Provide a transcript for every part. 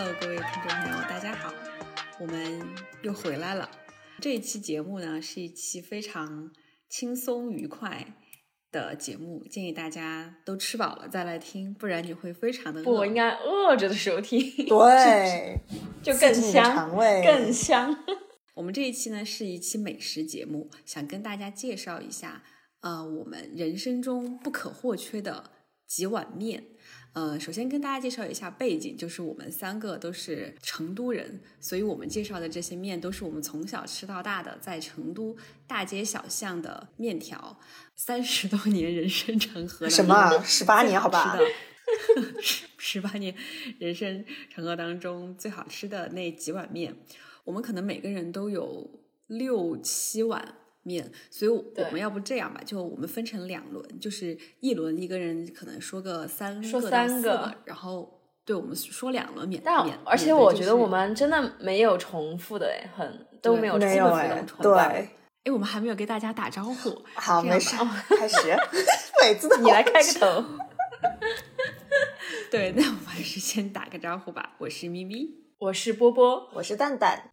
Hello，各位听众朋友，大家好，我们又回来了。这一期节目呢，是一期非常轻松愉快的节目，建议大家都吃饱了再来听，不然你会非常的饿。不应该饿着的时候听，对，就更香，更香。我们这一期呢是一期美食节目，想跟大家介绍一下，呃，我们人生中不可或缺的几碗面。呃，首先跟大家介绍一下背景，就是我们三个都是成都人，所以我们介绍的这些面都是我们从小吃到大的，在成都大街小巷的面条。三十多年人生成河什么十八年好吧最好吃的十八年人生长河当中最好吃的那几碗面，我们可能每个人都有六七碗面，所以我们要不这样吧，就我们分成两轮，就是一轮一个人可能说个三说个到四三个然后对我们说两轮免但免，而且我觉得我们真的没有重复的，哎，很都没有重没复的有哎，对，哎，我们还没有给大家打招呼，好，没事吧，开始，每次都 你来开个头。对，那我们还是先打个招呼吧。我是咪咪，我是波波，我是蛋蛋，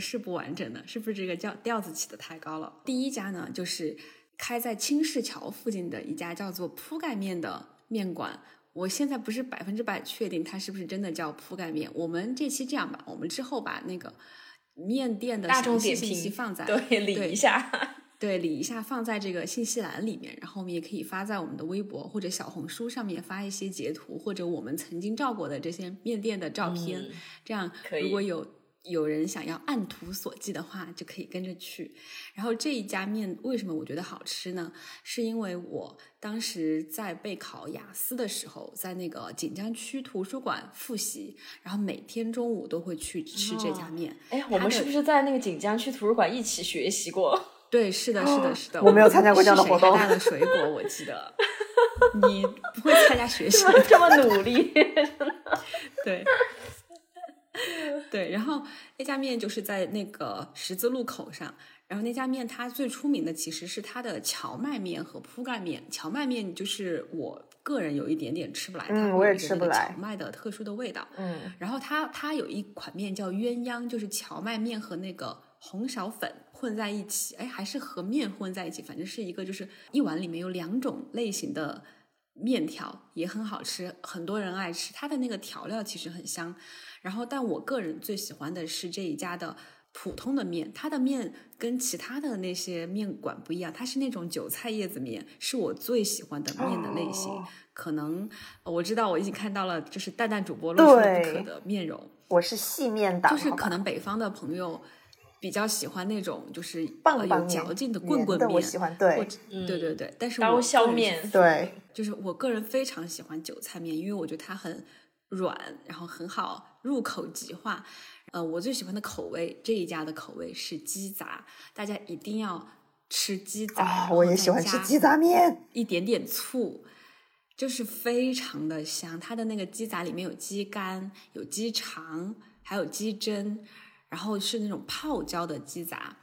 是不完整的，是不是这个调调子起的太高了？第一家呢，就是开在青石桥附近的一家叫做铺盖面的面馆。我现在不是百分之百确定它是不是真的叫铺盖面。我们这期这样吧，我们之后把那个面店的大众点信息评放在对理一下。对，理一下放在这个信息栏里面，然后我们也可以发在我们的微博或者小红书上面发一些截图，或者我们曾经照过的这些面店的照片。嗯这样如果有有人想要按图索骥的话，就可以跟着去。然后这一家面为什么我觉得好吃呢？是因为我当时在备考雅思的时候，在那个锦江区图书馆复习，然后每天中午都会去吃这家面。哎，我们是不是在那个锦江区图书馆一起学习过？对，是的，是的，是的。我没有参加过这样的活动谁带了水果，我记得。你不会参加学习这么 这么努力，对，对，然后那家面就是在那个十字路口上，然后那家面它最出名的其实是它的荞麦面和铺盖面。荞麦面就是我个人有一点点吃不来，它嗯我也吃不来荞麦的特殊的味道。嗯，然后它它有一款面叫鸳鸯，就是荞麦面和那个红苕粉混在一起，哎，还是和面混在一起，反正是一个就是一碗里面有两种类型的面条，也很好吃，很多人爱吃。它的那个调料其实很香，然后但我个人最喜欢的是这一家的。普通的面，它的面跟其他的那些面馆不一样，它是那种韭菜叶子面，是我最喜欢的面的类型。哦可能呃我知道我已经看到了，就是蛋蛋主播露出了不可的面容，我是细面党，就是可能北方的朋友比较喜欢那种就是棒棒面嚼劲的棍棍面，我喜欢或对者对对对，但是刀削面对，就是我个人非常喜欢韭菜面，因为我觉得它很软，然后很好入口即化。呃，我最喜欢的口味这一家的口味是鸡杂，大家一定要吃鸡杂。啊，我也喜欢吃鸡杂面，一点点醋，就是非常的香。它的那个鸡杂里面有鸡肝、有鸡肠，还有鸡胗，然后是那种泡椒的鸡杂，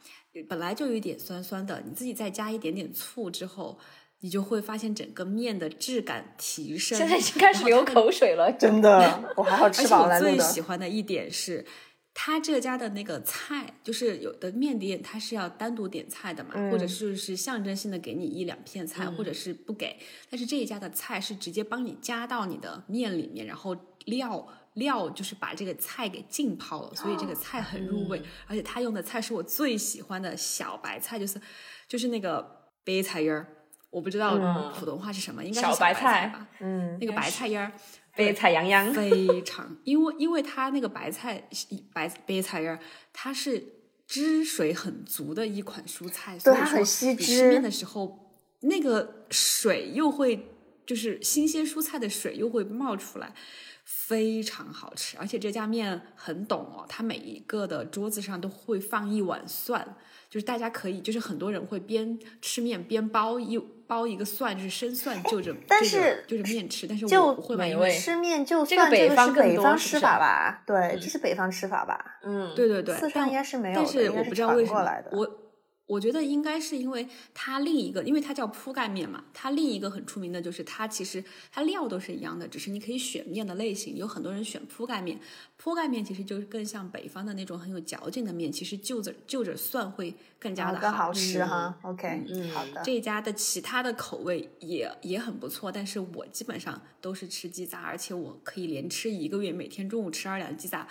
本来就有一点酸酸的，你自己再加一点点醋之后。你就会发现整个面的质感提升，现在已经开始流口水了。真的，我还好而吃且我最饱来录的，喜欢的一点是，他这家的那个菜，就是有的面店他是要单独点菜的嘛，或者是是象征性的给你一两片菜，或者是不给。但是这一家的菜是直接帮你加到你的面里面，然后料料就是把这个菜给浸泡了，所以这个菜很入味。而且他用的菜是我最喜欢的小白菜，就是就是那个白菜叶儿。我不知道嗯。普通话是什么，应该是小白白菜吧？嗯，那个白菜叶儿，白菜洋洋，非常，因为因为它那个白菜白白菜叶儿，它是汁水很足的一款蔬菜，所以说对它很吸你汁吃面的时候，那个水又会就是新鲜蔬菜的水又会冒出来，非常好吃，而且这家面很懂哦，它每一个的桌子上都会放一碗蒜，就是大家可以，就是很多人会边吃面边包一包一个蒜，就是生蒜就着但就着是就着面吃，但是就我不会买，因为吃面就这个算这个北方北方吃法吧？对，嗯这是北方吃法吧？嗯，对对对，四川应该是没有的，但是我应该是传不知道为什么过来的。我我觉得应该是因为它另一个，因为它叫铺盖面嘛，它另一个很出名的就是它其实它料都是一样的，只是你可以选面的类型。有很多人选铺盖面，铺盖面其实就是更像北方的那种很有嚼劲的面，其实就着就着蒜会更加的啊更好吃嗯哈。OK，嗯好的。这家的其他的口味也也很不错，但是我基本上都是吃鸡杂，而且我可以连吃一个月，每天中午吃二两鸡杂，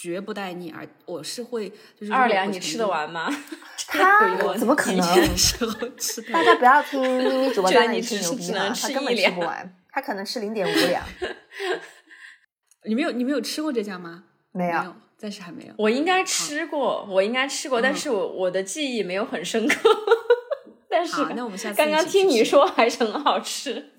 绝不带腻。而我是会就是二两你吃得完吗？他怎么可能？的时候吃大家不要听咪咪主播 觉得在那里你只是吹牛逼哈，只能吃他根本吃不完，他可能吃零点五两。你没有你没有吃过这家吗？没有，暂时还没有。我应该吃过，我应该吃过，但嗯是我我的记忆没有很深刻。但是，那我们下次刚刚听你说还是很好吃。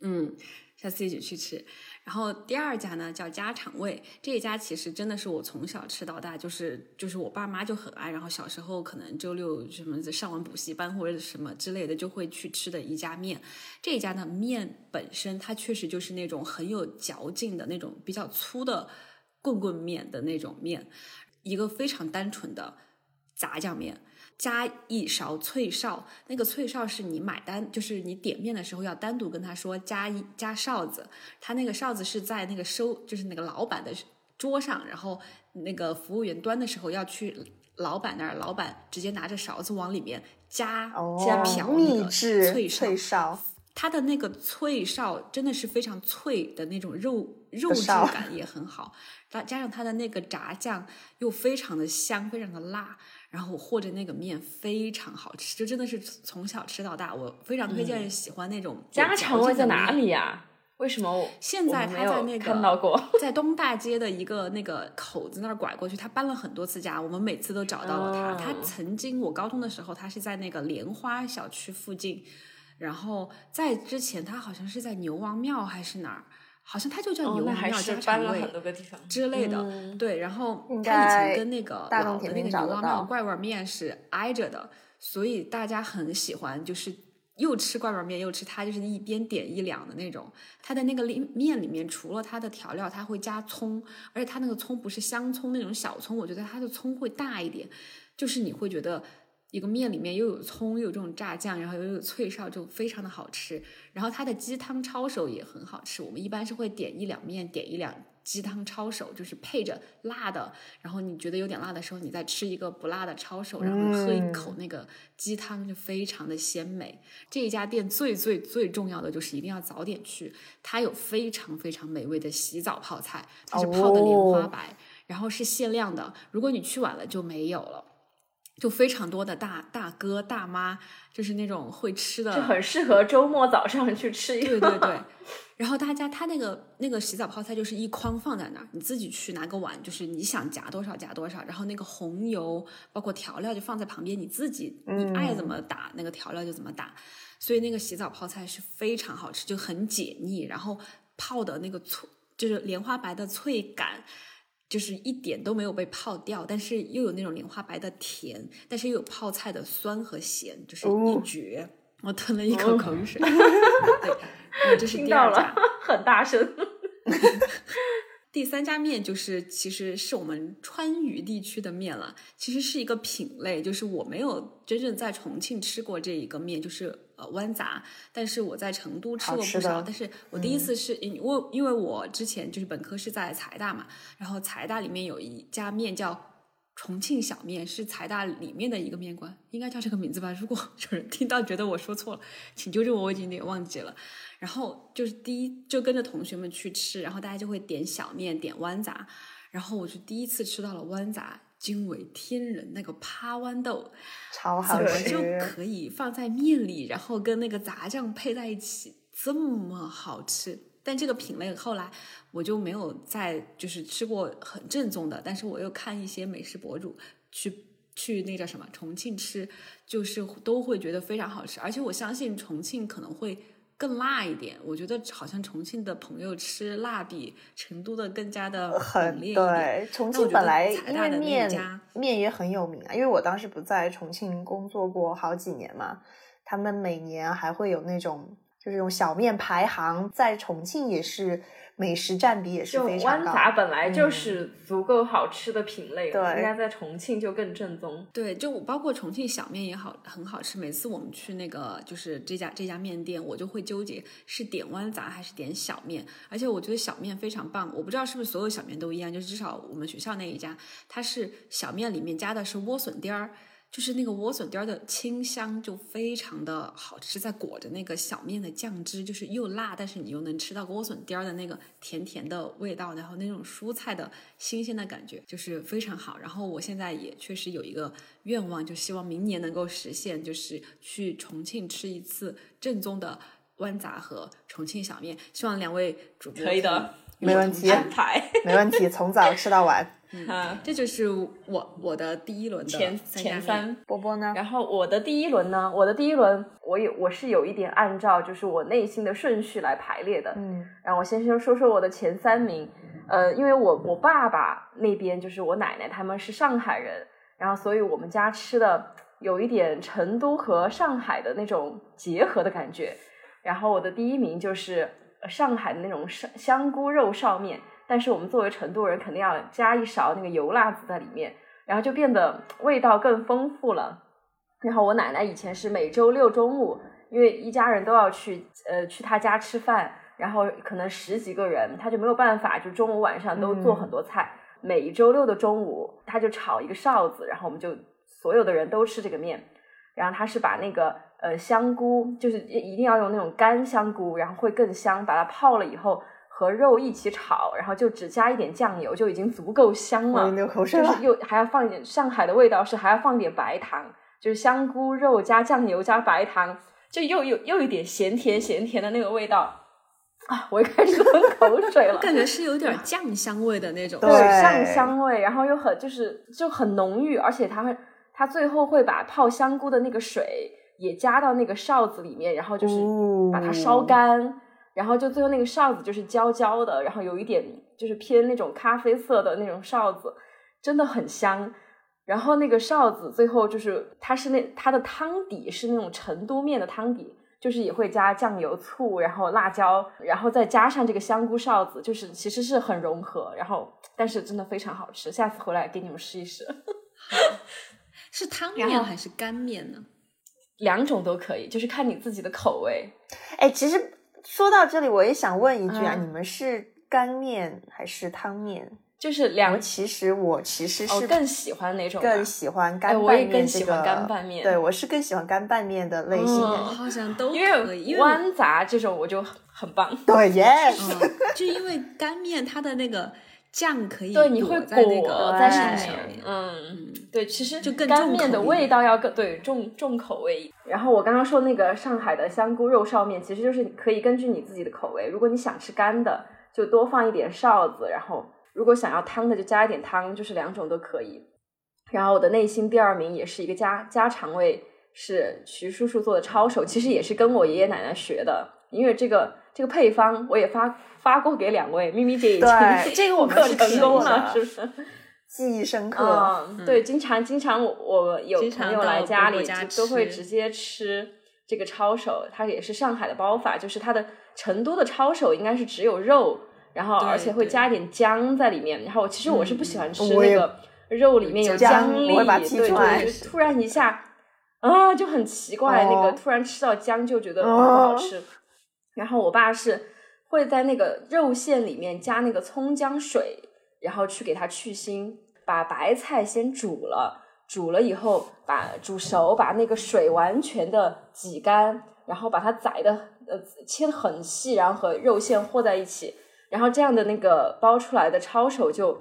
嗯，下次一起去吃。然后第二家呢叫家常味，这一家其实真的是我从小吃到大，就是就是我爸妈就很爱，然后小时候可能周六什么上完补习班或者什么之类的就会去吃的一家面。这一家的面本身它确实就是那种很有嚼劲的那种比较粗的棍棍面的那种面，一个非常单纯的杂酱面。加一勺脆哨，那个脆哨是你买单，就是你点面的时候要单独跟他说加一加哨子，他那个哨子是在那个收，就是那个老板的桌上，然后那个服务员端的时候要去老板那儿，老板直接拿着勺子往里面加、哦加瓢那秘个制脆哨脆，哨，它的那个脆哨真的是非常脆的那种肉肉质感也很好，加加上它的那个炸酱又非常的香，非常的辣，然后和着那个面非常好吃，就真的是从小吃到大，我非常推荐喜欢那种嗯家常味在哪里呀、为什么我现在他在那个看到过？在东大街的一个那个口子那儿拐过去，他搬了很多次家，我们每次都找到了他。哦他曾经我高中的时候，他是在那个莲花小区附近，然后在之前他好像是在牛王庙还是哪儿，好像它就叫哦牛，王庙那还是家常味搬了很多个地方之类的。嗯对，然后应他以前跟那个老的那个牛王庙怪味面是挨着的，所以大家很喜欢，就是又吃怪味面又吃它，就是一边点一两的那种。它的那个里面里面除了它的调料，它会加葱，而且它那个葱不是香葱那种小葱，我觉得它的葱会大一点，就是你会觉得。一个面里面又有葱，又有这种炸酱，然后又有脆哨，就非常的好吃。然后它的鸡汤抄手也很好吃，我们一般是会点一两面，点一两鸡汤抄手，就是配着辣的。然后你觉得有点辣的时候，你再吃一个不辣的抄手，然后喝一口那个鸡汤，就非常的鲜美。这一家店最最最重要的就是一定要早点去，它有非常非常美味的洗澡泡菜，它是泡的莲花哦白，然后是限量的，如果你去晚了就没有了。就非常多的大大哥大妈，就是那种会吃的，就很适合周末早上去吃一个。对对对，然后大家他那个那个洗澡泡菜就是一筐放在那儿，你自己去拿个碗，就是你想夹多少夹多少，然后那个红油包括调料就放在旁边，你自己你爱怎么打、那个调料就怎么打，所以那个洗澡泡菜是非常好吃，就很解腻，然后泡的那个脆就是莲花白的脆感。就是一点都没有被泡掉，但是又有那种莲花白的甜，但是又有泡菜的酸和咸，就是一哦绝。我吞了一口口水。对，这是第二家。，很大声。第三家面就是，其实是我们川渝地区的面了。其实是一个品类，就是我没有真正在重庆吃过这一个面，就是呃豌杂。但是我在成都吃过不少。但是我第一次是因为因为我之前就是本科是在财大嘛，然后财大里面有一家面叫。重庆小面是财大里面的一个面馆，应该叫这个名字吧？如果 有人听到觉得我说错了，请纠正我，我已经有点忘记了。然后就是第一就跟着同学们去吃，然后大家就会点小面、点豌杂，然后我就第一次吃到了豌杂，惊为天人，那个趴豌豆超好怎么就。可以放在面里，然后跟那个杂酱配在一起，这么好吃？但这个品类后来我就没有再就是吃过很正宗的，但是我又看一些美食博主去去那叫什么重庆吃，就是都会觉得非常好吃，而且我相信重庆可能会更辣一点。我觉得好像重庆的朋友吃辣比成都的更加的很猛烈一点。对，重庆本来因为面面也很有名啊，因为我当时不在重庆工作过好几年嘛，他们每年还会有那种就这种小面排行，在重庆也是美食占比也是就非常高。湾杂本来就嗯是足够好吃的品类了，对应该在重庆就更正宗。对，就包括重庆小面也好，很好吃。每次我们去那个就是这家这家面店，我就会纠结是点湾杂还是点小面。而且我觉得小面非常棒，我不知道是不是所有小面都一样，就是至少我们学校那一家，它是小面里面加的是莴笋丁儿。就是那个莴笋丁儿的清香就非常的好吃，在裹着那个小面的酱汁，就是又辣，但是你又能吃到莴笋丁儿的那个甜甜的味道，然后那种蔬菜的新鲜的感觉，就是非常好。然后我现在也确实有一个愿望，就希望明年能够实现，就是去重庆吃一次正宗的豌杂和重庆小面。希望两位主播可以的，没问题安排。没问题，从早吃到晚。嗯，这就是我我的第一轮的前前三。波波呢？然后我的第一轮呢，我的第一轮我有我是有一点按照就是我内心的顺序来排列的。嗯然后我先说说说我的前三名，呃，因为我我爸爸那边就是我奶奶他们是上海人，然后所以我们家吃的有一点成都和上海的那种结合的感觉。然后我的第一名就是呃上海的那种香香菇肉臊面，但是我们作为成都人肯定要加一勺那个油辣子在里面，然后就变得味道更丰富了。然后我奶奶以前是每周六中午，因为一家人都要去呃去她家吃饭，然后可能十几个人，她就没有办法，就中午晚上都做很多菜。每一周六的中午，她就炒一个臊子，然后我们就所有的人都吃这个面。然后她是把那个呃香菇，就是一定要用那种干香菇，然后会更香，把它泡了以后和肉一起炒，然后就只加一点酱油，就已经足够香了。我流口水了就是。又还要放一点上海的味道，是还要放一点白糖，就是香菇肉加酱油加白糖，就又有又有一点咸甜咸甜的那个味道啊！我又开始 吞口水了，感觉是有点酱香味的那种。对酱香味，然后又很就是就很浓郁，而且它会它最后会把泡香菇的那个水也加到那个哨子里面，然后就是把它烧干。然后就最后那个哨子就是焦焦的，然后有一点就是偏那种咖啡色的那种哨子，真的很香。然后那个哨子最后就是它是那它的汤底是那种成都面的汤底，就是也会加酱油、醋，然后辣椒，然后再加上这个香菇哨子，就是其实是很融合。然后但是真的非常好吃，下次回来给你们试一试，是汤面还是干面呢？两种都可以，就是看你自己的口味。哎，其实说到这里，我也想问一句啊，嗯你们是干面还是汤面？就是两我，其实我其实是我更喜欢哪种吧？更喜欢干哎拌面、我也更喜欢这个干拌面对，我是更喜欢干拌面的类型嗯的。好像都 因可以，因为豌杂这种我就很很棒。对耶，嗯，就因为干面它的那个酱可以对，你会裹在那裹个在面上面面，，嗯，嗯，对，其实就更干面的味道要更对重重口味。然后我刚刚说那个上海的香菇肉臊面，其实就是可以根据你自己的口味，如果你想吃干的，就多放一点臊子，然后如果想要汤的，就加一点汤，就是两种都可以。然后我的内心第二名也是一个家家常味，是徐叔叔做的抄手，其实也是跟我爷爷奶奶学的，因为这个这个配方我也发发过给两位，咪咪姐已经对这个我们是成功了，的是不是？记忆深刻。嗯，对，经常经常我我有经常朋友来家里都会直接吃这个抄手，它也是上海的包法，就是它的成都的抄手应该是只有肉，然后而且会加一点姜在里面。然后其实我是不喜欢吃那个肉里面有姜粒，我会把它剔对对，就突然一下啊就很奇怪，那哦个突然吃到姜就觉得不好吃。然后我爸是会在那个肉馅里面加那个葱姜水，然后去给它去腥，把白菜先煮了，煮了以后把煮熟，把那个水完全的挤干，然后把它宰的呃切的很细，然后和肉馅和在一起，然后这样的那个包出来的抄手就。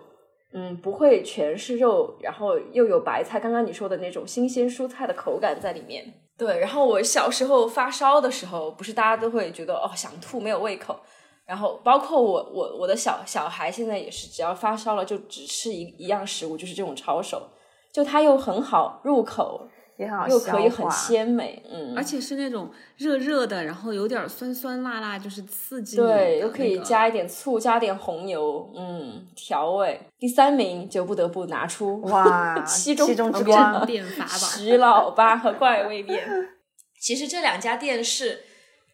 嗯，不会全是肉，然后又有白菜，刚刚你说的那种新鲜蔬菜的口感在里面。对，然后我小时候发烧的时候，不是大家都会觉得哦想吐没有胃口，然后包括我我我的小小孩现在也是，只要发烧了就只吃一一样食物，就是这种抄手，就它又很好入口，也很好又可以很鲜美，嗯，而且是那种热热的，然后有点酸酸辣辣，就是刺激你的对，又可以加一点醋，加点红油，嗯，调味。第三名就不得不拿出哇 七中七中之光的变法宝徐 老八和怪味面。其实这两家店是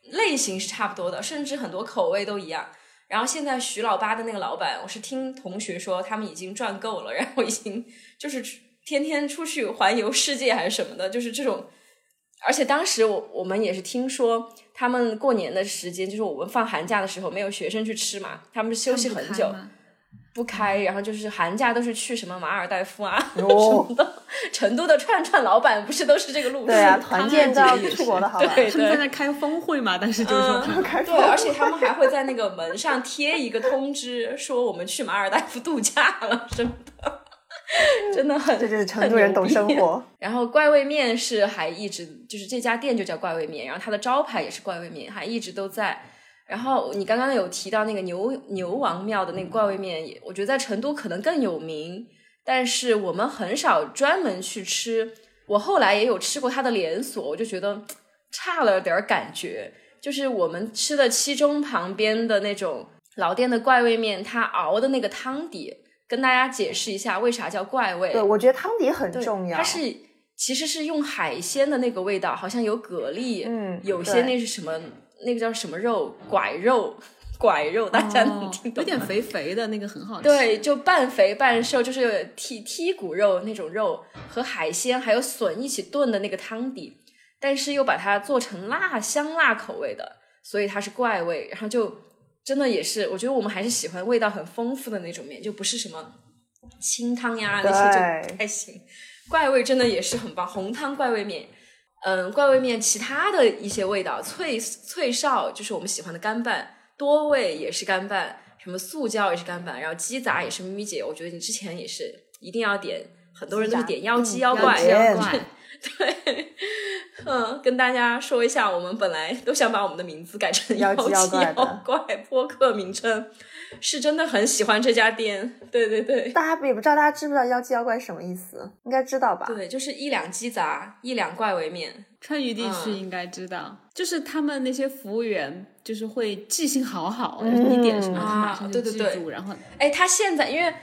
类型是差不多的，甚至很多口味都一样。然后现在徐老八的那个老板，我是听同学说他们已经赚够了，然后已经就是天天出去环游世界还是什么的，就是这种。而且当时我我们也是听说，他们过年的时间，就是我们放寒假的时候，没有学生去吃嘛，他们是休息很久，不开不开，然后就是寒假都是去什么马尔代夫啊、哦 什么的。成都的串串老板不是都是这个路数？对啊，团建都要也是出国的好吧？对他们在那开峰会嘛，但是就是说他们对，而且他们还会在那个门上贴一个通知，说我们去马尔代夫度假了什么的，真的很这就是成都人懂生。活。然后怪味面是还一直就是这家店就叫怪味面，然后它的招牌也是怪味面，还一直都在。然后你刚刚有提到那个牛牛王庙的那个怪味面，也我觉得在成都可能更有名，但是我们很少专门去吃。我后来也有吃过它的连锁，我就觉得差了点儿感觉。就是我们吃的七中旁边的那种老店的怪味面，它熬的那个汤底，跟大家解释一下为啥叫怪味。对，我觉得汤底很重要。它是其实是用海鲜的那个味道，好像有蛤蜊，嗯有些那是什么，那个叫什么肉，拐肉，拐肉，大家能哦听懂吗？有点肥肥的那个很好吃。对，就半肥半瘦，就是有剔剔骨肉那种肉和海鲜还有笋一起炖的那个汤底，但是又把它做成辣香辣口味的，所以它是怪味。然后就真的也是，我觉得我们还是喜欢味道很丰富的那种面，就不是什么清汤呀那些就对不太行。怪味真的也是很棒，红汤怪味面。嗯，怪味面其他的一些味道，脆脆哨就是我们喜欢的干拌，多味也是干拌，什么素椒也是干拌，然后鸡杂也是咪咪姐，我觉得你之前也是一定要点，很多人都是点妖鸡妖怪，妖妖怪，对，嗯，跟大家说一下，我们本来都想把我们的名字改成妖鸡鸡妖怪的妖怪播客名称，是真的很喜欢这家店，对对对。大家也不知道大家知不知道妖姬妖怪什么意思？应该知道吧？对，就是一两鸡杂，一两怪为面，川渝地区嗯应该知道，就是他们那些服务员就是会记性好好，你点什么他马啊上对对对就记住，然后哎，他现在因为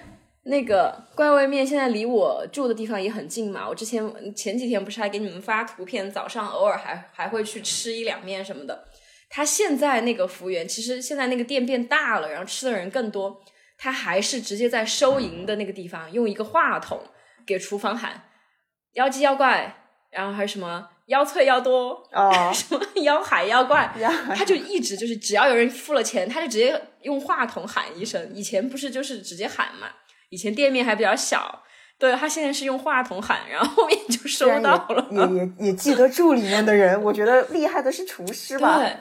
那个怪味面现在离我住的地方也很近嘛，我之前前几天不是还给你们发图片，早上偶尔还还会去吃一两面什么的。他现在那个服务员，其实现在那个店变大了，然后吃的人更多，他还是直接在收银的那个地方用一个话筒给厨房喊“妖姬妖怪”，然后还有什么“妖脆妖多”，哦，什么妖海妖怪，呀，他就一直就是只要有人付了钱，他就直接用话筒喊一声。以前不是就是直接喊嘛？以前店面还比较小，对他现在是用话筒喊，然后后面就 收到了。也也也也记得住里面的人，我觉得厉害的是厨师吧？对，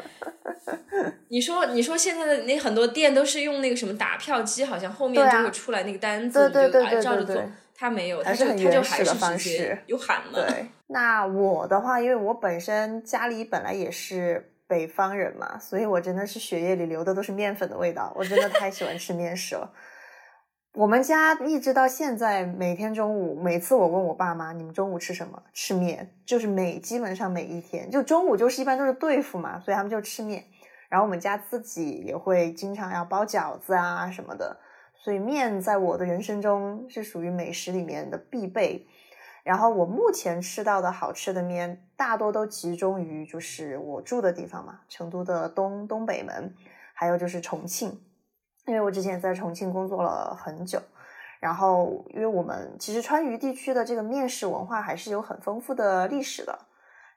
你说你说现在的那很多店都是用那个什么打票机，好像后面就会出来那个单子，就对对对按照着做对对对。他没有，他是就他就还是直接式有喊了。对，那我的话，因为我本身家里本来也是北方人嘛，所以我真的是血液里流的都是面粉的味道，我真的太喜欢吃面食了。我们家一直到现在，每天中午，每次我问我爸妈，你们中午吃什么？吃面，就是每基本上每一天，就中午就是一般都是对付嘛，所以他们就吃面。然后我们家自己也会经常要包饺子啊什么的，所以面在我的人生中是属于美食里面的必备。然后我目前吃到的好吃的面，大多都集中于就是我住的地方嘛，成都的东东北门，还有就是重庆，因为我之前在重庆工作了很久。然后，因为我们其实川渝地区的这个面食文化还是有很丰富的历史的，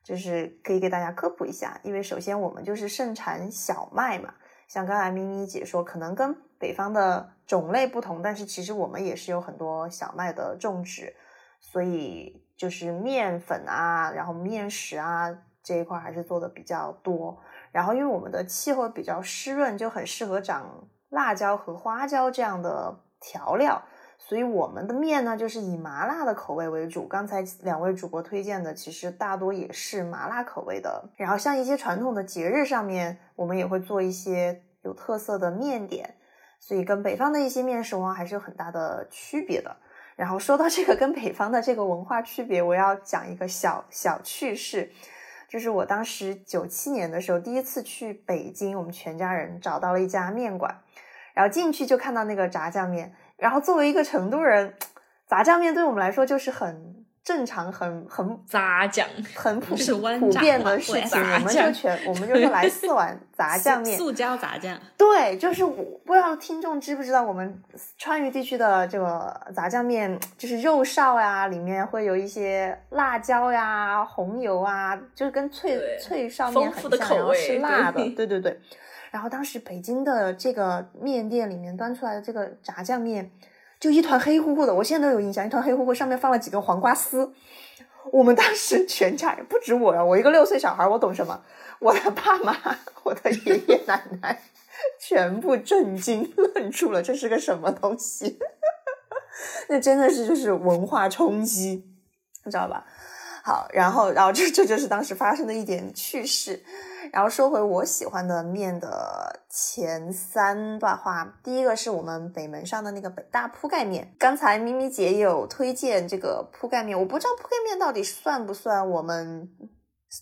就是可以给大家科普一下。因为首先我们就是盛产小麦嘛，像刚才咪咪姐说，可能跟北方的种类不同，但是其实我们也是有很多小麦的种植。所以就是面粉啊，然后面食啊这一块还是做的比较多。然后因为我们的气候比较湿润，就很适合长辣椒和花椒这样的调料，所以我们的面呢就是以麻辣的口味为主。刚才两位主播推荐的其实大多也是麻辣口味的。然后像一些传统的节日上面，我们也会做一些有特色的面点，所以跟北方的一些面食文化还是有很大的区别的。然后说到这个跟北方的这个文化区别，我要讲一个小小趣事，就是我当时九七年的时候第一次去北京，我们全家人找到了一家面馆，然后进去就看到那个炸酱面，然后作为一个成都人，炸酱面对我们来说就是很。正常很很 杂酱，很普 是湾普遍的事情，我们就全我们就是来四碗 炸酱面。塑胶炸酱，对，就是我不知道听众知不知道，我们川渝地区的这个炸酱面，就是肉臊呀，里面会有一些辣椒呀、红油啊，就是跟脆脆上面丰富很像，然后的口味是辣的，对对对对。然后当时北京的这个面店里面端出来的这个炸酱面，就一团黑乎乎的，我现在都有印象，一团黑乎乎，上面放了几根黄瓜丝。我们当时全家人不止我呀，我一个六岁小孩，我懂什么？我的爸妈、我的爷爷奶奶全部震惊，愣住了，这是个什么东西？那真的是就是文化冲击，你知道吧？好，然后，然后这这就是当时发生的一点趣事。然后说回我喜欢的面的前三段话，第一个是我们北门上的那个北大铺盖面。刚才咪咪姐也有推荐这个铺盖面，我不知道铺盖面到底算不算我们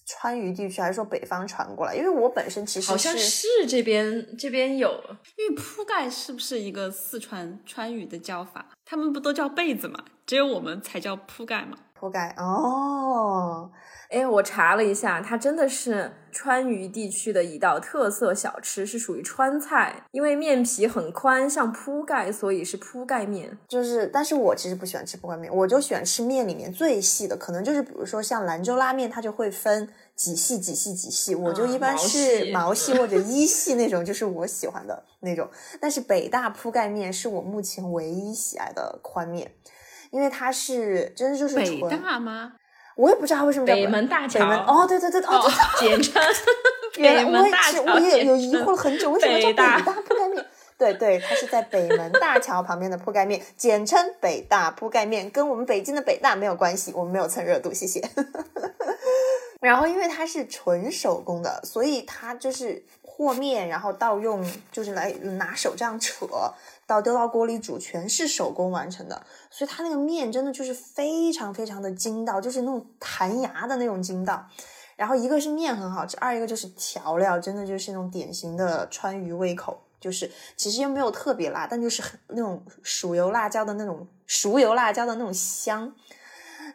川渝地区，还是说北方传过来？因为我本身其实好像是这边这边有，因为铺盖是不是一个四川川渝的叫法？他们不都叫被子嘛？只有我们才叫铺盖嘛？铺盖哦，哎，我查了一下，它真的是川渝地区的一道特色小吃，是属于川菜。因为面皮很宽，像铺盖，所以是铺盖面。就是，但是我其实不喜欢吃铺盖面，我就喜欢吃面里面最细的，可能就是比如说像兰州拉面，它就会分几细几细几细，我就一般是毛细或者一细那种，就是我喜欢的那种。但是北大铺盖面是我目前唯一喜爱的宽面，因为它是真的就是北纯，大吗？我也不知道为什么叫北门大北门桥哦，对对对，哦，哦，简称 原来北门大我也我也有疑惑了很久，为什么叫北大铺盖面？对对，它是在北门大桥旁边的铺盖面，简称北大铺盖面，跟我们北京的北大没有关系，我们没有蹭热度，谢谢。然后因为它是纯手工的，所以它就是和面，然后到用就是来拿手这样扯，到丢到锅里煮，全是手工完成的，所以它那个面真的就是非常非常的筋道，就是那种弹牙的那种筋道。然后一个是面很好吃，二一个就是调料，真的就是那种典型的川渝胃口，就是其实又没有特别辣，但就是很那种熟油辣椒的那种熟油辣椒的那种香，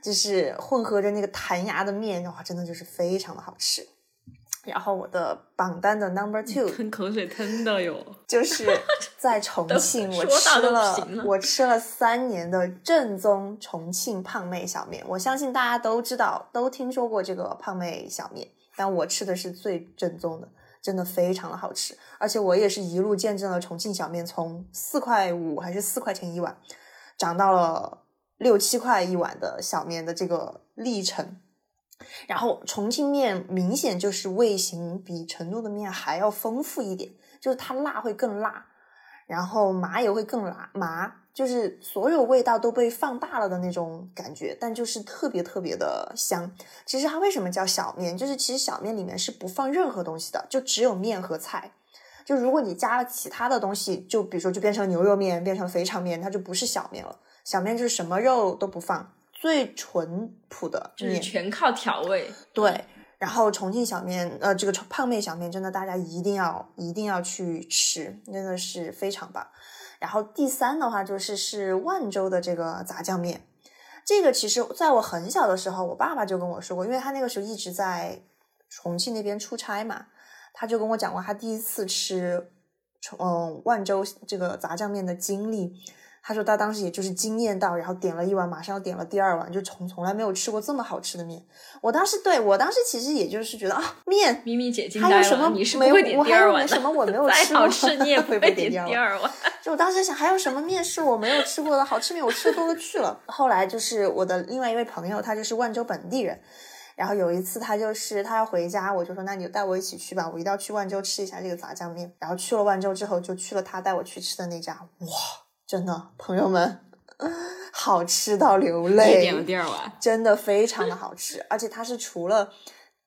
就是混合着那个弹牙的面，哇，真的就是非常的好吃。然后我的榜单的 number two 吞口水吞的哟。就是在重庆，我吃了我吃了三年的正宗重庆胖妹小面。我相信大家都知道，都听说过这个胖妹小面，但我吃的是最正宗的，真的非常的好吃。而且我也是一路见证了重庆小面从四块五还是四块钱一碗，涨到了六七块一碗的小面的这个历程。然后重庆面明显就是味型比成都的面还要丰富一点，就是它辣会更辣，然后麻也会更辣麻，就是所有味道都被放大了的那种感觉，但就是特别特别的香。其实它为什么叫小面？就是其实小面里面是不放任何东西的，就只有面和菜。就如果你加了其他的东西，就比如说就变成牛肉面，变成肥肠面，它就不是小面了。小面就是什么肉都不放，最淳朴的就是。全靠调味。对，然后重庆小面，呃，这个胖妹小面真的大家一定要一定要去吃，真的是非常棒。然后第三的话就是是万州的这个杂酱面，这个其实在我很小的时候，我爸爸就跟我说过，因为他那个时候一直在重庆那边出差嘛，他就跟我讲过他第一次吃重嗯万州这个炸酱面的经历。他说他当时也就是惊艳到，然后点了一碗，马上要点了第二碗，就从从来没有吃过这么好吃的面。我当时对我当时其实也就是觉得啊，面咪咪姐惊呆了，还有什么你是没有不会点我还有第二碗的。什么我没 有再吃过好吃你也 会不会点不会点第二碗。就我当时想，还有什么面是我没有吃过的好吃面？我吃的多了去了。后来就是我的另外一位朋友，他就是万州本地人。然后有一次他就是他要回家，我就说那你就带我一起去吧，我一定要去万州吃一下这个炸酱面。然后去了万州之后，就去了他带我去吃的那家，哇，真的朋友们，好吃到流泪。点了第二碗，真的非常的好吃，而且它是除了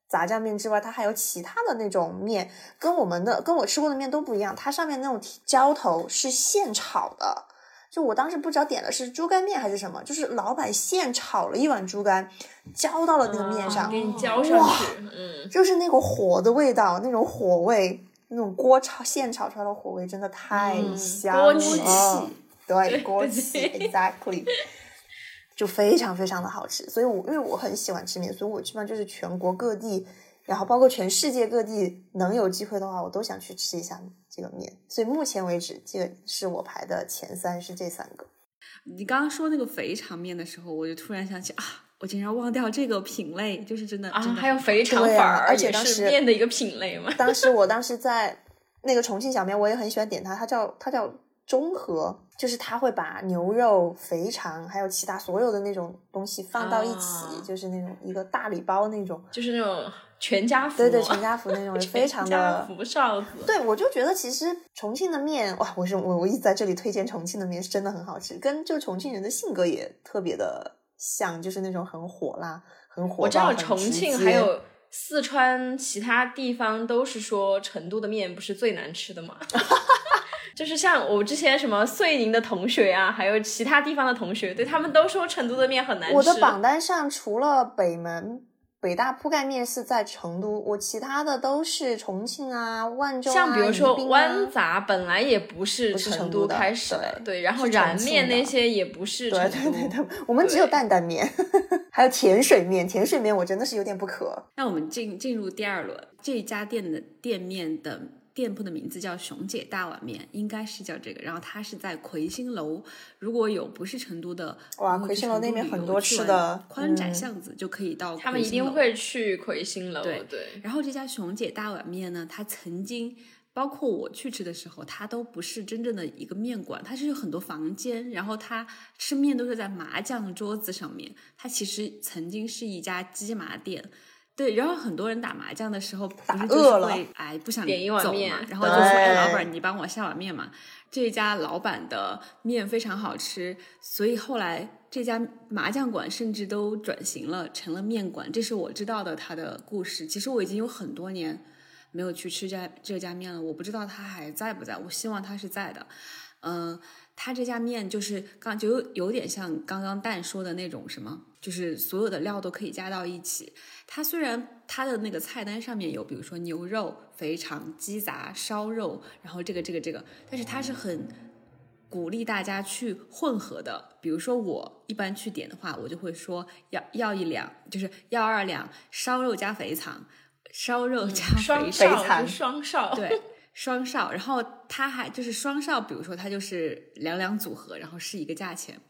炸酱面之外，它还有其他的那种面，跟我们的跟我吃过的面都不一样。它上面那种浇头是现炒的，就我当时不知道点的是猪肝面还是什么，就是老板现炒了一碗猪肝，浇到了那个面上，给你浇上去，嗯，就是那个火的味道，那种火味，那种锅炒现炒出来的火味，真的太香了。对，锅气，exactly，就非常非常的好吃。所以，我因为我很喜欢吃面，所以我基本上就是全国各地。然后包括全世界各地能有机会的话，我都想去吃一下这个面。所以目前为止，这个是我排的前三，是这三个。你刚刚说那个肥肠面的时候，我就突然想起啊，我竟然忘掉这个品类，就是真的啊，真的还有肥肠对啊而而且也是当时面的一个品类嘛。当时我当时 在那个重庆小面，我也很喜欢点它，它叫它叫中和，就是他会把牛肉、肥肠还有其他所有的那种东西放到一起，啊就是那种一个大礼包那种。就是那种全家福，对对，全家福那种，非常全家的福少子。对，我就觉得其实重庆的面，哇，我是我我一直在这里推荐重庆的面，是真的很好吃，跟就重庆人的性格也特别的像，就是那种很火辣、很火爆。我知道重庆还有四川其他地方都是说成都的面不是最难吃的吗？就是像我之前什么遂宁的同学啊，还有其他地方的同学，对他们都说成都的面很难吃。我的榜单上除了北门。北大铺盖面是在成都，我其他的都是重庆啊、万州啊、像比如说宜宾啊湾杂本来也不是成成都的开始对对，然后燃面那些也不是成对都，对对对，我们只有担担面，还有甜水面。甜水面我真的是有点不渴。那我们进进入第二轮，这家店的店面的店铺的名字叫熊姐大碗面，应该是叫这个。然后它是在魁星楼，如果有不是成都的，哇魁星楼那边很多吃的宽窄嗯巷子就可以到。他们一定。会去魁星楼。对对，然后这家熊姐大碗面呢，它曾经。包括我去吃的时候，它都不是真正的一个面馆，它是有很多房间，然后它吃面都是在麻将桌子上面。它其实曾经是一家鸡麻店，对。然后很多人打麻将的时候，不是就饿了是会哎不想点一碗走面嘛，然后就说哎老板你帮我下碗面嘛。这家老板的面非常好吃，所以后来这家麻将馆甚至都转型了，成了面馆。这是我知道的他的故事。其实我已经有很多年没有去吃这家这家面了，我不知道他还在不在。我希望他是在的。嗯、他这家面就是刚就有有点像刚刚蛋说的那种什么，就是所有的料都可以加到一起。它虽然它的那个菜单上面有，比如说牛肉、肥肠、鸡杂、烧肉，然后这个这个这个，但是它是很鼓励大家去混合的。比如说我一般去点的话，我就会说要要一两，就是要二两烧肉加肥肠，烧肉加肥双少肠双少，对，双少，然后它还就是双少，比如说它就是两两组合，然后是一个价钱。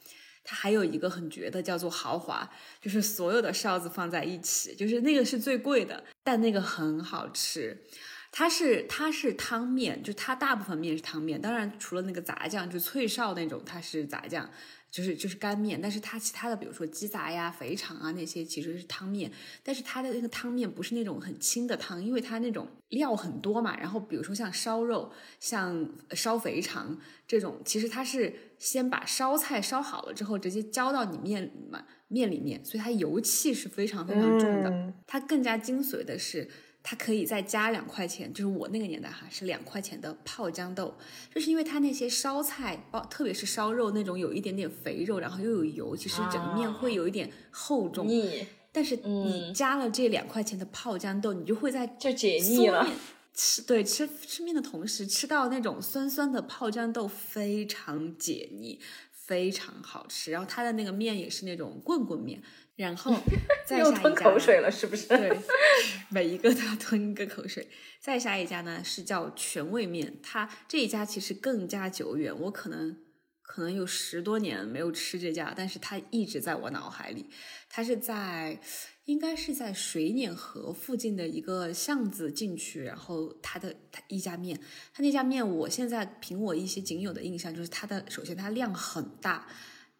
它还有一个很绝的，叫做豪华，就是所有的哨子放在一起，就是那个是最贵的，但那个很好吃。它是它是汤面，就它大部分面是汤面，当然除了那个杂酱，就脆哨那种，它是杂酱，就是就是干面。但是它其他的，比如说鸡杂呀、肥肠啊那些，其实是汤面。但是它的那个汤面不是那种很清的汤，因为它那种料很多嘛。然后比如说像烧肉、像烧肥肠这种，其实它是先把烧菜烧好了之后，直接浇到你面里面面里面，所以它油气是非常非常重的。嗯它更加精髓的是，它可以再加两块钱，就是我那个年代哈是两块钱的泡豇豆，就是因为它那些烧菜，包特别是烧肉那种有一点点肥肉，然后又有油，其实整个面啊会有一点厚重。腻但是你嗯加了这两块钱的泡豇豆，你就会在就解腻了。吃对吃吃面的同时，吃到那种酸酸的泡豇豆，非常解腻，非常好吃。然后它的那个面也是那种棍棍面，然后 再吞下一家口水了，是不是？对，每一个都要吞一个口水。再下一家呢是叫全味面，它这一家其实更加久远，我可能可能有十多年没有吃这家，但是它一直在我脑海里。它是在应该是在水碾河附近的一个巷子进去，然后它的它一家面，它那家面我现在凭我一些仅有的印象，就是它的首先它量很大。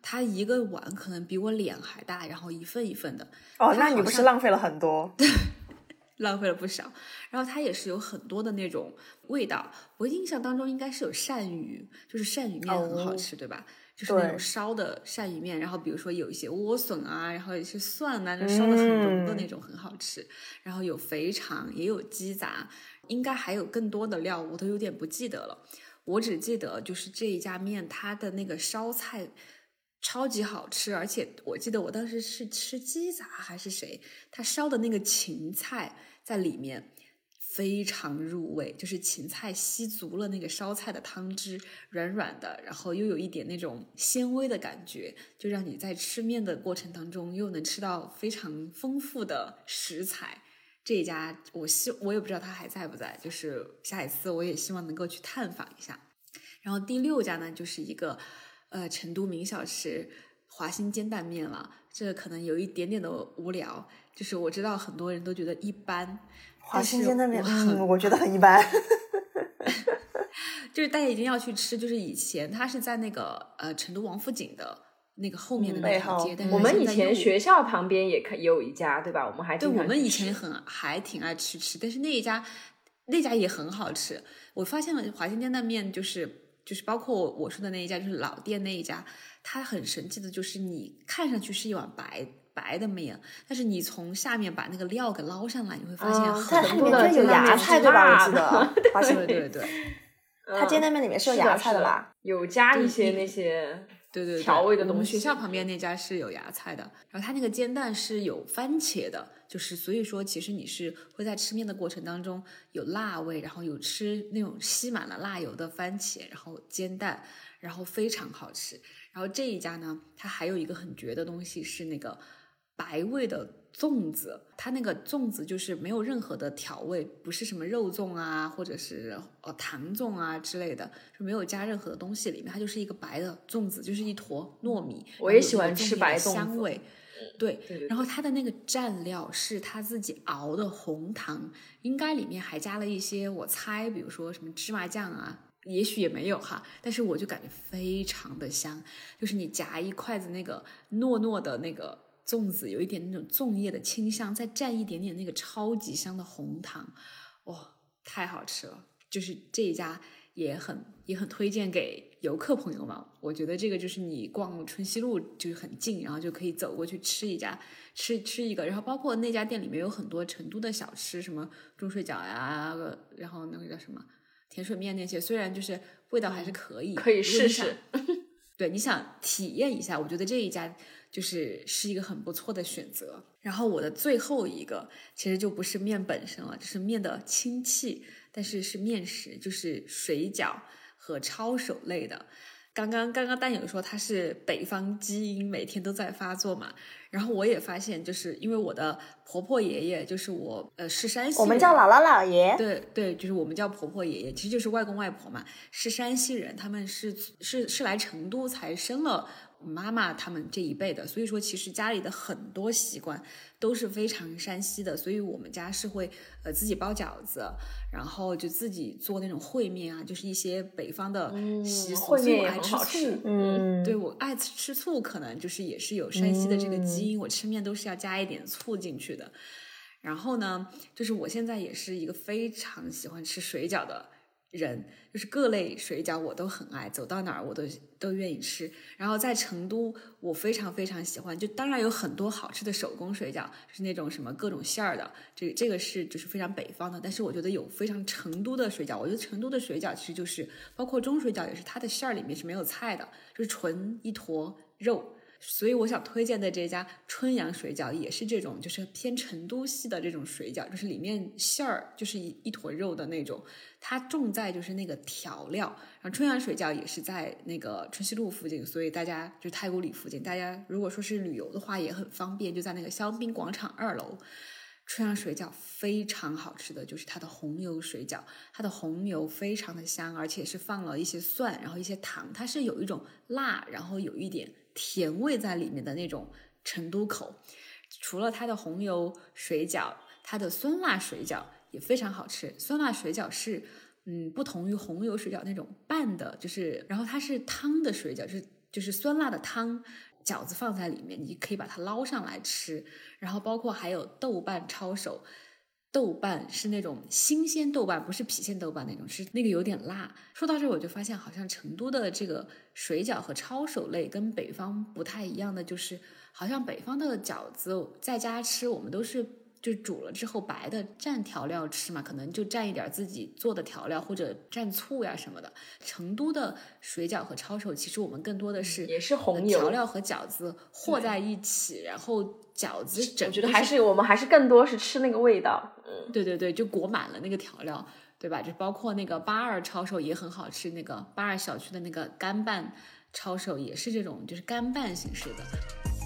它一个碗可能比我脸还大，然后一份一份的，哦，那你不是浪费了很多？对浪费了不少。然后它也是有很多的那种味道，我印象当中应该是有鳝鱼，就是鳝鱼面很好吃，对吧？就是那种烧的鳝鱼面，然后比如说有一些莴笋啊，然后有一些蒜啊，就烧的很浓的那种，很好吃。然后有肥肠，也有鸡杂，应该还有更多的料，我都有点不记得了。我只记得就是这一家面，它的那个烧菜超级好吃，而且我记得我当时是吃鸡杂还是谁，他烧的那个芹菜在里面。非常入味，就是芹菜吸足了那个烧菜的汤汁，软软的，然后又有一点那种纤维的感觉，就让你在吃面的过程当中又能吃到非常丰富的食材。这一家我希我也不知道它还在不在，就是下一次我也希望能够去探访一下。然后第六家呢，就是一个呃成都名小吃华兴煎蛋面了，这可能有一点点的无聊，就是我知道很多人都觉得一般。华新煎蛋面，嗯，我觉得很一般。就是大家一定要去吃，就是以前它是在那个呃成都王府井的那个后面的那条街，但是我们以前学校旁边也可有一家，对吧？我们还对我们以前很还挺爱吃吃，但是那一家那家也很好吃。我发现了华新煎蛋面，就是就是包括我说的那一家，就是老店那一家，它很神奇的就是你看上去是一碗白。白的面，但是你从下面把那个料给捞上来，你会发现很多的有芽菜对吧？我记得，对对对，它煎蛋面里面是有芽菜的吧？有加一些那些对对调味的东西。我们学校旁边那家是有芽菜的，然后它那个煎蛋是有番茄的，就是所以说其实你是会在吃面的过程当中有辣味，然后有吃那种吸满了辣油的番茄，然后煎蛋，然后非常好吃。然后这一家呢，它还有一个很绝的东西是那个。白味的粽子，它那个粽子就是没有任何的调味，不是什么肉粽啊，或者是呃糖粽啊之类的，就没有加任何的东西里面，它就是一个白的粽子，就是一坨糯米。我也喜欢吃白粽子，香味。对，然后它的那个蘸料是他自己熬的红糖，应该里面还加了一些，我猜，比如说什么芝麻酱啊，也许也没有哈，但是我就感觉非常的香，就是你夹一筷子那个糯糯的那个。粽子有一点那种粽叶的清香，再蘸一点点那个超级香的红糖，哇，太好吃了！就是这一家也很也很推荐给游客朋友们。我觉得这个就是你逛春熙路就是很近，然后就可以走过去吃一家，吃吃一个。然后包括那家店里面有很多成都的小吃，什么钟水饺呀，然后那个叫什么甜水面那些，虽然就是味道还是可以，可以试试。对，你想体验一下，我觉得这一家。就是是一个很不错的选择。然后我的最后一个其实就不是面本身了，就是面的氢气，但是是面食，就是水饺和抄手类的。刚刚刚刚蛋友说他是北方基因每天都在发作嘛，然后我也发现，就是因为我的婆婆爷爷就是我呃是山西，我们叫姥姥姥爷，对对，就是我们叫婆婆爷爷，其实就是外公外婆嘛，是山西人，他们是是是来成都才生了。妈妈他们这一辈的，所以说其实家里的很多习惯都是非常山西的，所以我们家是会呃自己包饺子，然后就自己做那种烩面啊，就是一些北方的习俗。烩面也很好吃。嗯，对我爱吃吃醋，可能就是也是有山西的这个基因，我吃面都是要加一点醋进去的。然后呢，就是我现在也是一个非常喜欢吃水饺的。人就是各类水饺我都很爱，走到哪儿我都都愿意吃。然后在成都，我非常非常喜欢，就当然有很多好吃的手工水饺，是那种什么各种馅儿的，这这个是就是非常北方的。但是我觉得有非常成都的水饺，我觉得成都的水饺其实就是包括中水饺也是，它的馅儿里面是没有菜的，就是纯一坨肉。所以我想推荐的这家春阳水饺也是这种，就是偏成都系的这种水饺，就是里面馅儿就是一一坨肉的那种。它重在就是那个调料。然后春阳水饺也是在那个春熙路附近，所以大家就太古里附近，大家如果说是旅游的话也很方便，就在那个香槟广场二楼。春阳水饺非常好吃的就是它的红油水饺，它的红油非常的香，而且是放了一些蒜，然后一些糖，它是有一种辣，然后有一点。甜味在里面的那种成都口，除了它的红油水饺，它的酸辣水饺也非常好吃。酸辣水饺是，嗯，不同于红油水饺那种拌的，就是，然后它是汤的水饺，就是就是酸辣的汤，饺子放在里面，你可以把它捞上来吃。然后包括还有豆瓣抄手。豆瓣是那种新鲜豆瓣，不是郫县豆瓣那种，是那个有点辣。说到这，我就发现好像成都的这个水饺和抄手类跟北方不太一样的，就是好像北方的饺子在家吃，我们都是就煮了之后白的蘸调料吃嘛，可能就蘸一点自己做的调料或者蘸醋呀什么的。成都的水饺和抄手，其实我们更多的是也是红油调料和饺子和在一起，然后饺子整我觉得还是我们还是更多是吃那个味道。嗯，对对对，就裹满了那个调料，对吧？就包括那个八二抄手也很好吃，那个八二小区的那个干拌抄手也是这种就是干拌形式的。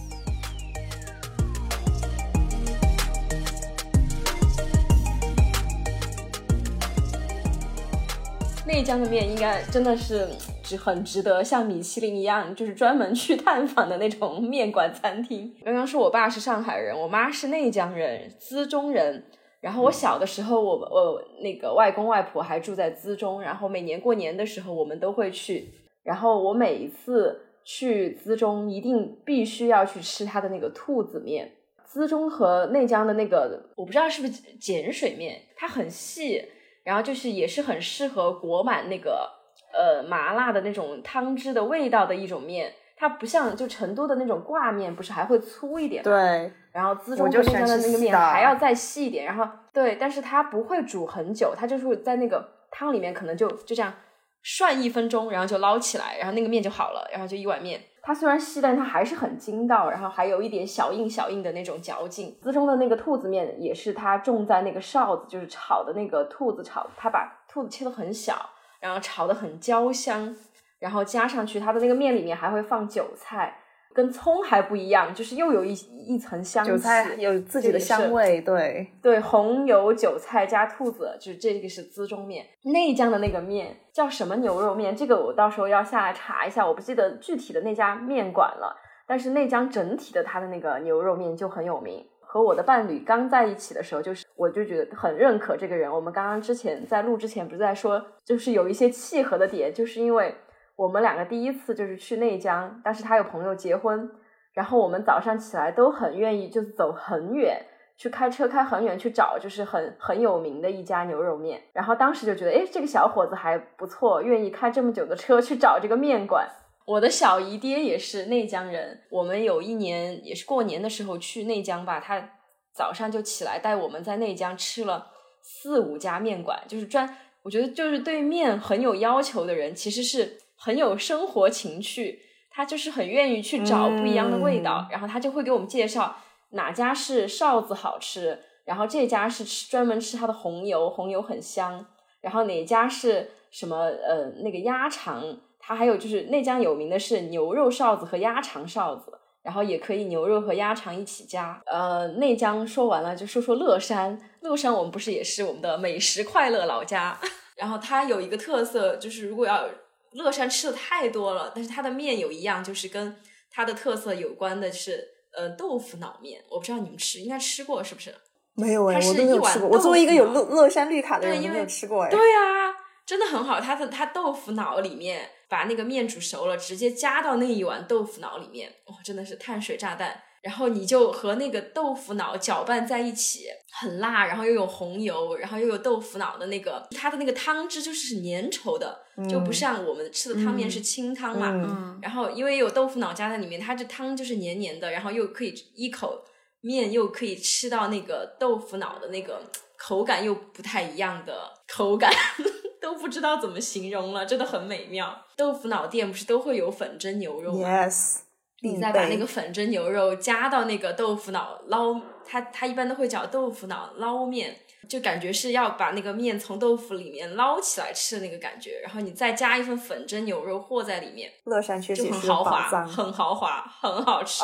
内江的面应该真的是值很值得像米其林一样，就是专门去探访的那种面馆餐厅。刚刚说我爸是上海人，我妈是内江人，资中人。然后我小的时候，我我那个外公外婆还住在资中，然后每年过年的时候我们都会去。然后我每一次去资中，一定必须要去吃他的那个兔子面。资中和内江的那个，我不知道是不是碱水面，它很细。然后就是也是很适合裹满那个呃麻辣的那种汤汁的味道的一种面，它不像就成都的那种挂面，不是还会粗一点对。然后资中和内江的那个面还要再细一点，然后对，但是它不会煮很久，它就是在那个汤里面可能就就这样涮一分钟，然后就捞起来，然后那个面就好了，然后就一碗面。它虽然细，但它还是很筋道，然后还有一点小硬小硬的那种嚼劲。资中的那个兔子面也是它种在那个哨子，就是炒的那个兔子炒，它把兔子切的很小，然后炒的很焦香，然后加上去它的那个面里面还会放韭菜。跟葱还不一样，就是又有一一层香气，韭菜有自己的香味，对对，红油韭菜加兔子，就是这个是资中面。内江的那个面叫什么牛肉面？这个我到时候要下来查一下，我不记得具体的那家面馆了。但是内江整体的它的那个牛肉面就很有名。和我的伴侣刚在一起的时候，就是我就觉得很认可这个人。我们刚刚之前在录之前不是在说，就是有一些契合的点，就是因为。我们两个第一次就是去内江，但是他有朋友结婚，然后我们早上起来都很愿意，就是走很远去开车开很远去找，就是很很有名的一家牛肉面。然后当时就觉得，哎，这个小伙子还不错，愿意开这么久的车去找这个面馆。我的小姨爹也是内江人，我们有一年也是过年的时候去内江吧，他早上就起来带我们在内江吃了四五家面馆，就是专，我觉得就是对面很有要求的人，其实是。很有生活情趣，他就是很愿意去找不一样的味道，然后他就会给我们介绍哪家是哨子好吃，然后这家是吃专门吃它的红油，红油很香，然后哪家是什么呃那个鸭肠，它还有就是内江有名的是牛肉哨子和鸭肠哨子，然后也可以牛肉和鸭肠一起加。呃，内江说完了，就说说乐山，乐山我们不是也是我们的美食快乐老家，然后它有一个特色就是如果要。乐山吃的太多了，但是它的面有一样，就是跟它的特色有关的是，呃，豆腐脑面。我不知道你们吃应该吃过是不是？没有哎，我都没有吃过。我作为一个有乐乐山绿卡的人，没有吃过哎。对啊，真的很好。它的它豆腐脑里面把那个面煮熟了，直接加到那一碗豆腐脑里面，哇，真的是碳水炸弹。然后你就和那个豆腐脑搅拌在一起，很辣，然后又有红油，然后又有豆腐脑的那个，它的那个汤汁就是粘稠的，就不像我们吃的汤面是清汤嘛。然后因为有豆腐脑加在里面，它这汤就是黏黏的，然后又可以一口面又可以吃到那个豆腐脑的那个口感，又不太一样的口感，都不知道怎么形容了，真的很美妙。豆腐脑店不是都会有粉蒸牛肉吗？Yes。你再把那个粉蒸牛肉加到那个豆腐脑捞，它它一般都会叫豆腐脑捞面，就感觉是要把那个面从豆腐里面捞起来吃的那个感觉，然后你再加一份粉蒸牛肉和在里面，乐山确实很豪华，很豪华，很好吃。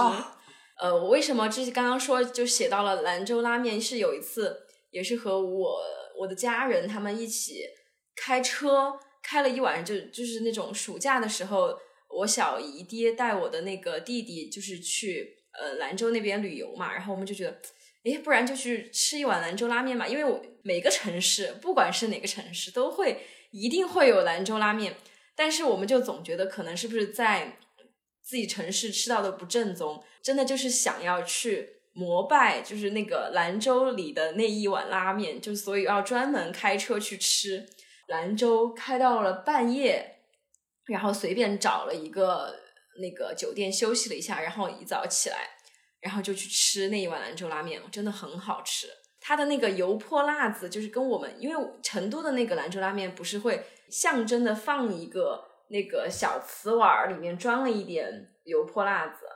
呃，我为什么这刚刚说就写到了兰州拉面？是有一次也是和我我的家人他们一起开车开了一晚，就就是那种暑假的时候。我小姨爹带我的那个弟弟就是去呃兰州那边旅游嘛，然后我们就觉得，哎，不然就去吃一碗兰州拉面嘛，因为我每个城市不管是哪个城市都会一定会有兰州拉面，但是我们就总觉得可能是不是在自己城市吃到的不正宗，真的就是想要去膜拜，就是那个兰州里的那一碗拉面，就所以要专门开车去吃，兰州开到了半夜。然后随便找了一个那个酒店休息了一下，然后一早起来然后就去吃那一碗兰州拉面，真的很好吃。它的那个油泼辣子，就是跟我们因为成都的那个兰州拉面不是会象征的放一个那个小瓷碗儿，里面装了一点油泼辣子，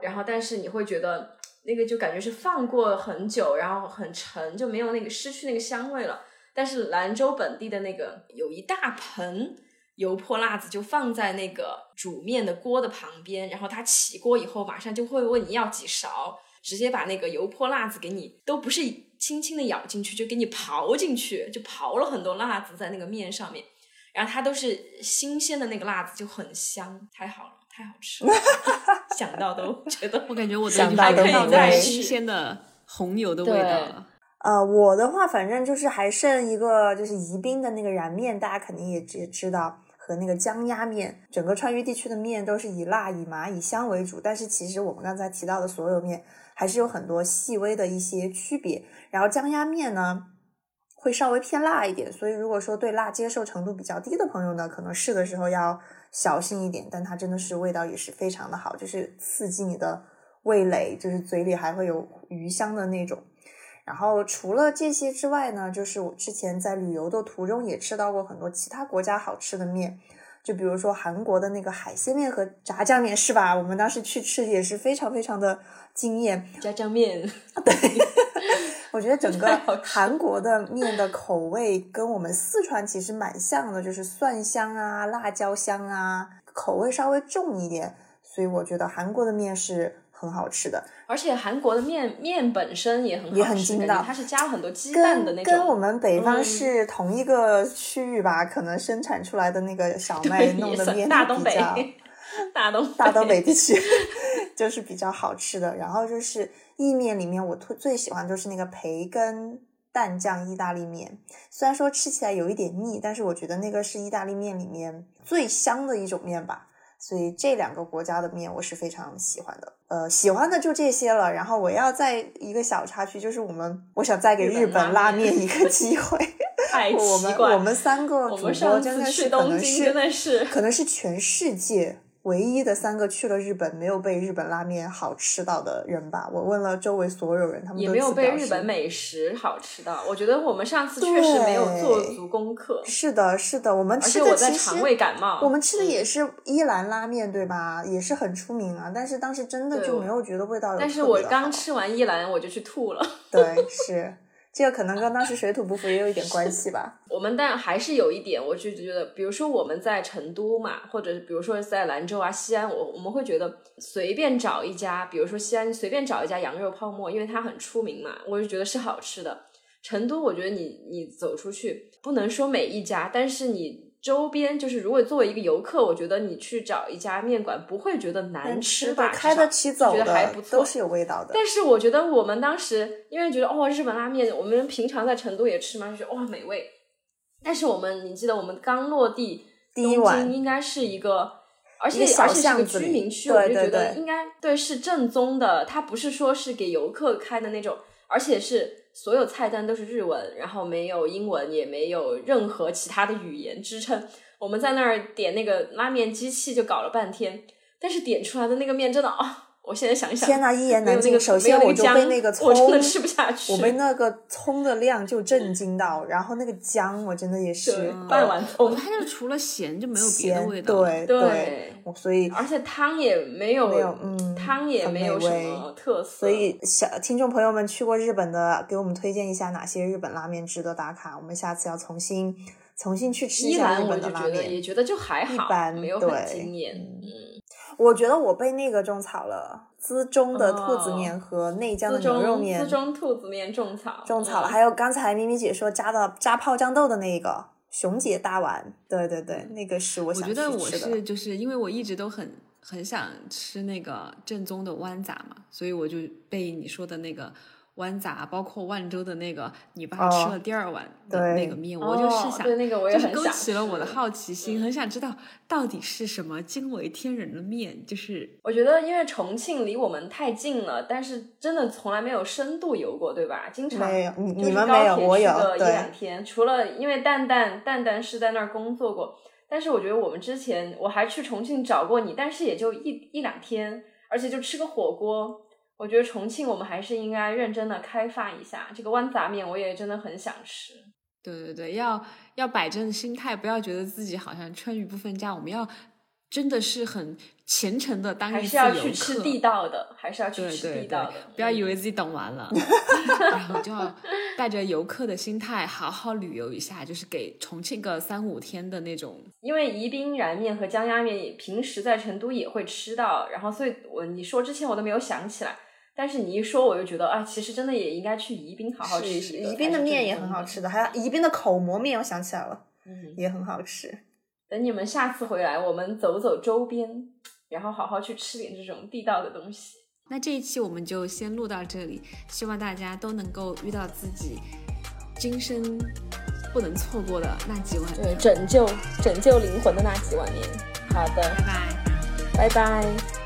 然后但是你会觉得那个就感觉是放过很久，然后很沉，就没有那个失去那个香味了。但是兰州本地的那个有一大盆油泼辣子，就放在那个煮面的锅的旁边，然后它起锅以后，马上就会问你要几勺，直接把那个油泼辣子给你，都不是轻轻的舀进去，就给你刨进去，就刨了很多辣子在那个面上面，然后它都是新鲜的那个辣子，就很香，太好了，太好吃了，想到都 觉得我感觉我都已想经到都美闻到那味新鲜的红油的味道了。呃，我的话，反正就是还剩一个，就是宜宾的那个燃面，大家肯定也也知道，和那个江鸭面。整个川渝地区的面都是以辣、以麻、以香为主，但是其实我们刚才提到的所有面，还是有很多细微的一些区别。然后江鸭面呢，会稍微偏辣一点，所以如果说对辣接受程度比较低的朋友呢，可能试的时候要小心一点。但它真的是味道也是非常的好，就是刺激你的味蕾，就是嘴里还会有余香的那种。然后除了这些之外呢，就是我之前在旅游的途中也吃到过很多其他国家好吃的面，就比如说韩国的那个海鲜面和炸酱面，是吧？我们当时去吃也是非常非常的惊艳。炸酱面，对 我觉得整个韩国的面的口味跟我们四川其实蛮像的，就是蒜香啊、辣椒香啊，口味稍微重一点，所以我觉得韩国的面是很好吃的。而且韩国的面面本身也很好吃，也很筋道它是加了很多鸡蛋的那种，跟跟我们北方嗯是同一个区域吧，可能生产出来的那个小麦，弄的面大东北比较，大东大东北地区 就是比较好吃的。然后就是意面里面，我最最喜欢就是那个培根蛋酱意大利面。虽然说吃起来有一点腻，但是我觉得那个是意大利面里面最香的一种面吧。所以这两个国家的面我是非常喜欢的。呃，喜欢的就这些了。然后我要再一个小插曲，就是我们我想再给日日本本拉拉面面一个机会。太我奇怪。们我们三个主播我们上真的是可能是可能是全世界唯一的三个去了日本没有被日本拉面好吃到的人吧。我问了周围所有人，他们都也没有被日本美食好吃到。我觉得我们上次确实没有做足功课，是的，是的，我们而吃的且我在其实肠胃感冒。我们吃的嗯也是伊兰拉面，对吧？也是很出名啊。但是当时真的就没有觉得味道有但是我刚吃完伊兰我就去吐了。对，是这个可能跟当时水土不服也有一点关系吧。我们但还是有一点，我就觉得，比如说我们在成都嘛，或者比如说在兰州啊、西安，我我们会觉得随便找一家，比如说西安随便找一家羊肉泡馍，因为它很出名嘛，我就觉得是好吃的。成都，我觉得你你走出去，不能说每一家，但是你周边就是如果作为一个游客，我觉得你去找一家面馆不会觉得难吃吧，吃开得起走觉得还的不错都是有味道的。但是我觉得我们当时因为觉得哦，日本拉面，我们平常在成都也吃嘛，就觉得哇美味。但是我们，你记得我们刚落地，东第一晚京应该是一个，而且小而且是个居民区，对我就觉得应该对是正宗的，它不是说是给游客开的那种，而且是所有菜单都是日文，然后没有英文，也没有任何其他的语言支撑。我们在那儿点那个拉面机器就搞了半天，但是点出来的那个面真的啊、我现在想想，天呐，一言难尽。那个首先没有那个姜就被那个葱我真的葱，吃不下去。我被那个葱的量就震惊到，然后那个姜我真的也是半碗葱，它就是除了咸就没有别的，味道。对对我所以而且汤也没有，没有嗯汤也没有什么特色。所以小听众朋友们去过日本的，给我们推荐一下哪些日本拉面值得打卡。我们下次要重新重新去吃一伊下日兰我就觉得本的拉面。也觉得就还好，一般没有很对惊艳。我觉得我被那个种草了，资中的兔子面和内江的牛肉面资中兔子面种草，种草了，嗯还有刚才咪咪姐说加的加泡豇豆的那个熊姐大碗，对对对，那个是我我想觉得我。是就是因为我一直都很很想吃那个正宗的豌杂嘛，所以我就被你说的那个湾杂，包括万州的那个你爸吃了第二碗的那个面，我就是哦想，对那个我也就是勾很想起了我的好奇心，嗯很想知道到底是什么惊为天人的面，就是我觉得因为重庆离我们太近了，但是真的从来没有深度游过，对吧？经常没有，你就是你们没有，高铁我个，一对两天。除了因为蛋蛋蛋蛋是在那儿工作过，但是我觉得我们之前我还去重庆找过你，但是也就一一两天，而且就吃个火锅。我觉得重庆我们还是应该认真的开发一下这个豌杂面，我也真的很想吃。对对对，要要摆正心态，不要觉得自己好像春雨不分家，我们要真的是很虔诚的当一次游客，还是要去吃地道的，还是要去吃地道的，不要以为自己懂完了 然后就要带着游客的心态好好旅游一下，就是给重庆个三五天的那种。因为宜宾燃面和江鸭面平时在成都也会吃到，然后所以我你说之前我都没有想起来。但是你一说，我就觉得啊，其实真的也应该去宜宾好好吃一吃。宜宾的面也很好吃的，还有宜宾的口蘑面，我想起来了，嗯，也很好吃。等你们下次回来，我们走走周边，然后好好去吃点这种地道的东西。那这一期我们就先录到这里，希望大家都能够遇到自己今生不能错过的那几万年，对，拯救拯救灵魂的那几万年。好的，拜拜，拜拜。